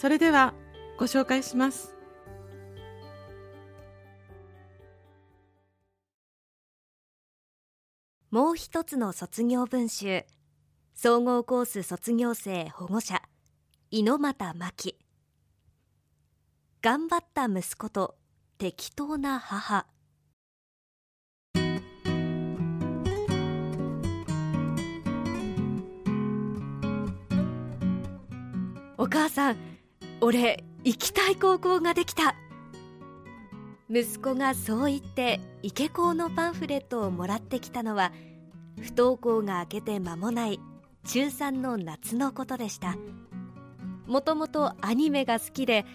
それではご紹介します。もう一つの卒業文集。総合コース卒業生保護者。猪俣真希。頑張った息子と適当な母。お母さん俺行きたい高校ができた。息子がそう言って池高のパンフレットをもらってきたのは不登校が明けて間もない中3の夏のことでした。もともとアニメが好きで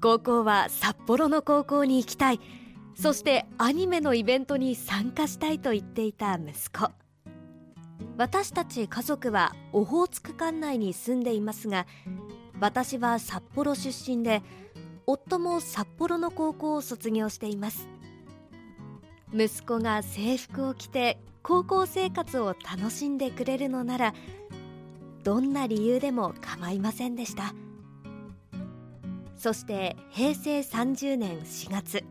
高校は札幌の高校に行きたい。そしてアニメのイベントに参加したいと言っていた息子。私たち家族はオホーツク管内に住んでいますが私は札幌出身で夫も札幌の高校を卒業しています。息子が制服を着て高校生活を楽しんでくれるのならどんな理由でも構いませんでした。そして平成30年4月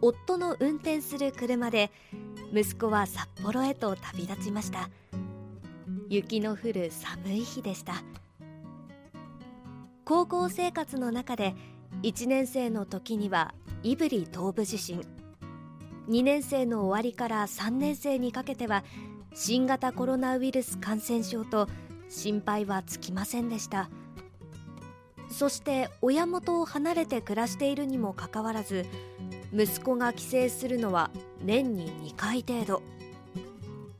夫の運転する車で息子は札幌へと旅立ちました。雪の降る寒い日でした。高校生活の中で1年生の時には胆振東部地震。2年生の終わりから3年生にかけては新型コロナウイルス感染症と心配はつきませんでした。そして親元を離れて暮らしているにもかかわらず息子が帰省するのは年に2回程度。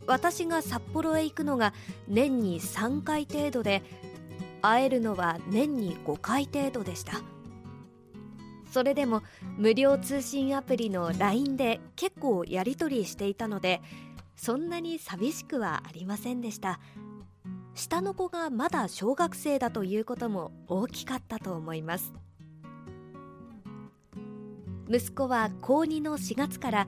私が札幌へ行くのが年に3回程度で会えるのは年に5回程度でした。それでも無料通信アプリの LINE で結構やり取りしていたのでそんなに寂しくはありませんでした。下の子がまだ小学生だということも大きかったと思います。息子は高2の4月から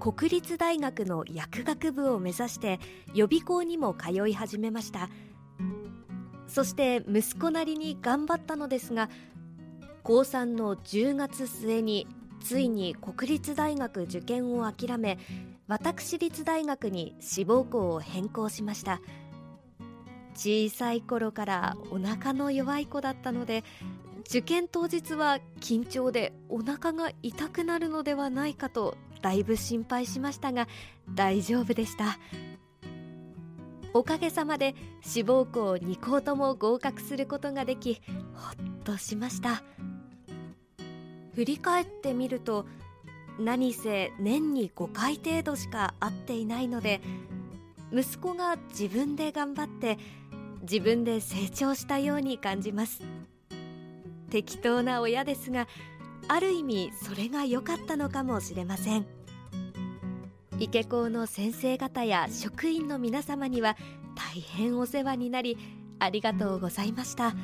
国立大学の薬学部を目指して予備校にも通い始めました。そして息子なりに頑張ったのですが高3の10月末についに国立大学受験を諦め私立大学に志望校を変更しました。小さい頃からお腹の弱い子だったので受験当日は緊張でお腹が痛くなるのではないかとだいぶ心配しましたが大丈夫でした。おかげさまで志望校2校とも合格することができほっとしました。振り返ってみると何せ年に5回程度しか会っていないので息子が自分で頑張って自分で成長したように感じます。適当な親ですがある意味それが良かったのかもしれません。池高の先生方や職員の皆様には大変お世話になりありがとうございました。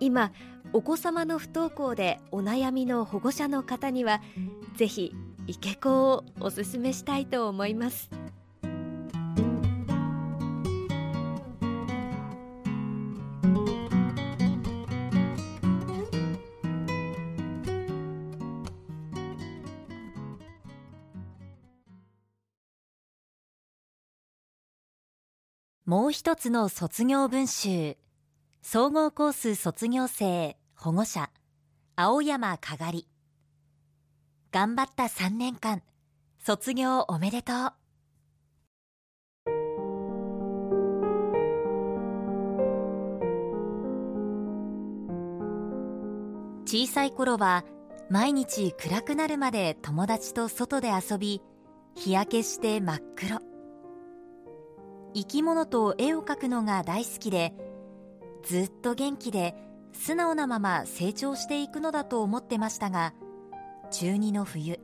今お子様の不登校でお悩みの保護者の方にはぜひ池高をおすすめしたいと思います。もう一つの卒業文集。総合コース卒業生保護者青山かがり。頑張った3年間。卒業おめでとう。小さい頃は毎日暗くなるまで友達と外で遊び日焼けして真っ黒。生き物と絵を描くのが大好きでずっと元気で素直なまま成長していくのだと思ってましたが中2の冬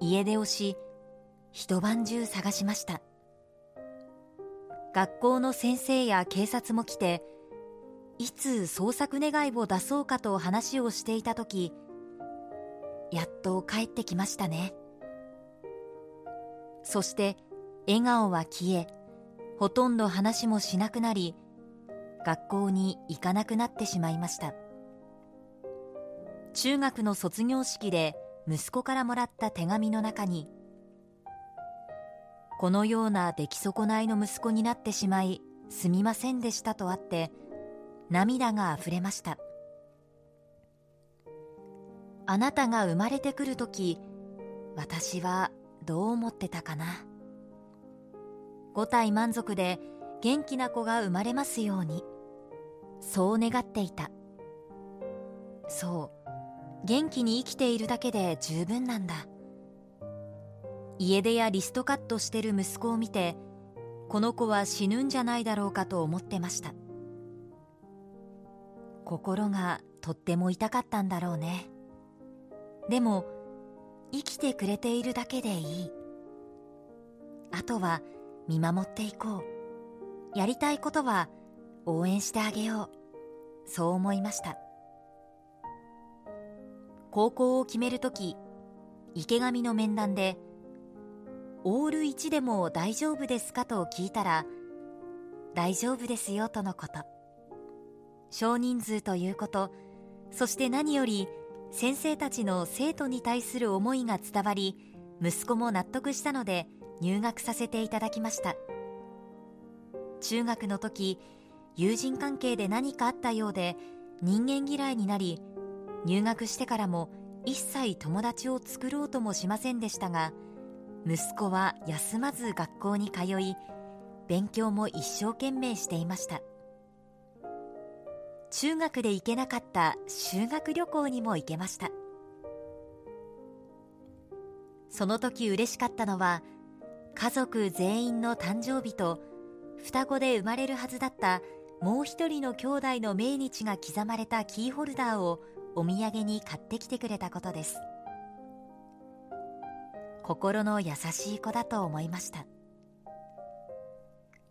家出をし一晩中探しました。学校の先生や警察も来ていつ捜索願いを出そうかと話をしていた時やっと帰ってきましたね。そして笑顔は消えほとんど話もしなくなり学校に行かなくなってしまいました。中学の卒業式で息子からもらった手紙の中にこのような出来損ないの息子になってしまいすみませんでしたとあって涙があふれました。あなたが生まれてくるとき私はどう思ってたかな？五体満足で元気な子が生まれますように。そう願っていた。そう元気に生きているだけで十分なんだ。家出やリストカットしてる息子を見てこの子は死ぬんじゃないだろうかと思ってました。心がとっても痛かったんだろうね。でも生きてくれているだけでいい。あとは見守っていこう。やりたいことは応援してあげよう。そう思いました。高校を決めるとき池上の面談でオール1でも大丈夫ですかと聞いたら大丈夫ですよとのこと。少人数ということ。そして何より先生たちの生徒に対する思いが伝わり息子も納得したので入学させていただきました。中学の時友人関係で何かあったようで人間嫌いになり入学してからも一切友達を作ろうともしませんでしたが息子は休まず学校に通い勉強も一生懸命していました。中学で行けなかった修学旅行にも行けました。その時嬉しかったのは家族全員の誕生日と双子で生まれるはずだったもう一人の兄弟の命日が刻まれたキーホルダーをお土産に買ってきてくれたことです。心の優しい子だと思いました。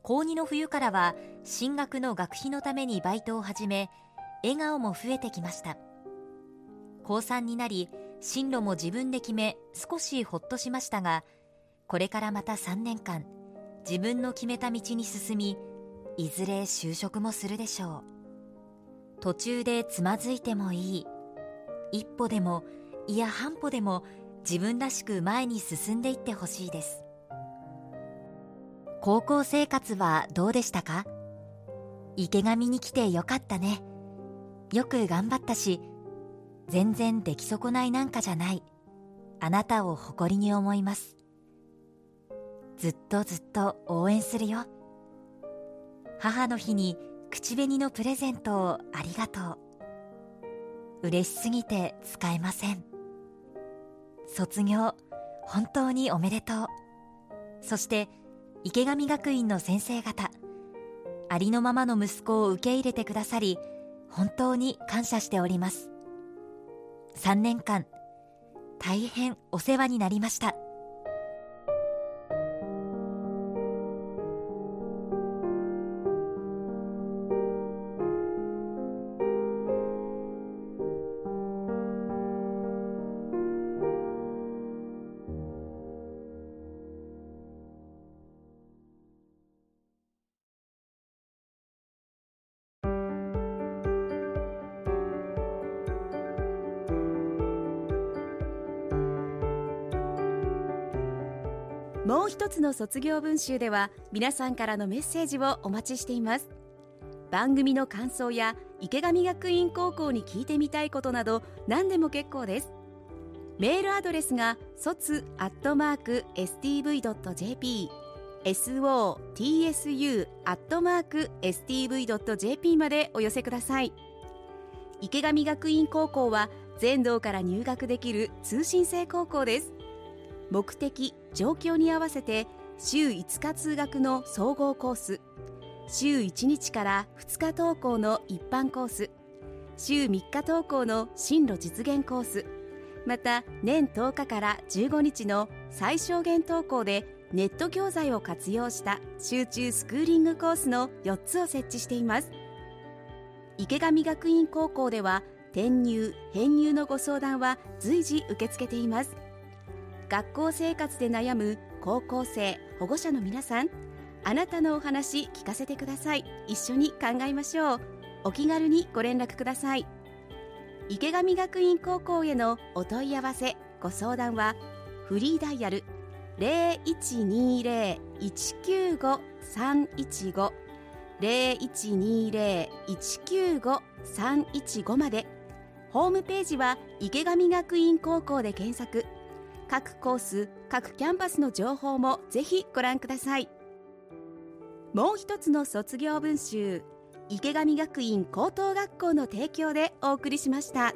高2の冬からは進学の学費のためにバイトを始め笑顔も増えてきました。高3になり進路も自分で決め少しほっとしましたがこれからまた3年間自分の決めた道に進みいずれ就職もするでしょう。途中でつまずいてもいい。一歩でもいや半歩でも自分らしく前に進んでいってほしいです。高校生活はどうでしたか？池上に来てよかったね。よく頑張ったし全然出来損ないなんかじゃない。あなたを誇りに思います。ずっとずっと応援するよ。母の日に口紅のプレゼントをありがとう。嬉しすぎて使えません。卒業本当におめでとう。そして池上学院の先生方ありのままの息子を受け入れてくださり本当に感謝しております。3年間大変お世話になりました。もう一つの卒業文集では皆さんからのメッセージをお待ちしています。番組の感想や池上学院高校に聞いてみたいことなど何でも結構です。メールアドレスが卒アットマーク stv.jp sotsu アットマーク stv.jp までお寄せください。池上学院高校は全道から入学できる通信制高校です。目的状況に合わせて週5日通学の総合コース週1日から2日登校の一般コース週3日登校の進路実現コースまた年10日から15日の最小限登校でネット教材を活用した集中スクーリングコースの4つを設置しています。池上学院高校では転入編入のご相談は随時受け付けています。学校生活で悩む高校生保護者の皆さんあなたのお話聞かせてください。一緒に考えましょう。お気軽にご連絡ください。池上学院高校へのお問い合わせご相談はフリーダイヤル0120-195-315 0120-195-315まで。ホームページは池上学院高校で検索。各コース各キャンパスの情報もぜひご覧くださいもう一つの卒業文集池上学院高等学校の提供でお送りしました。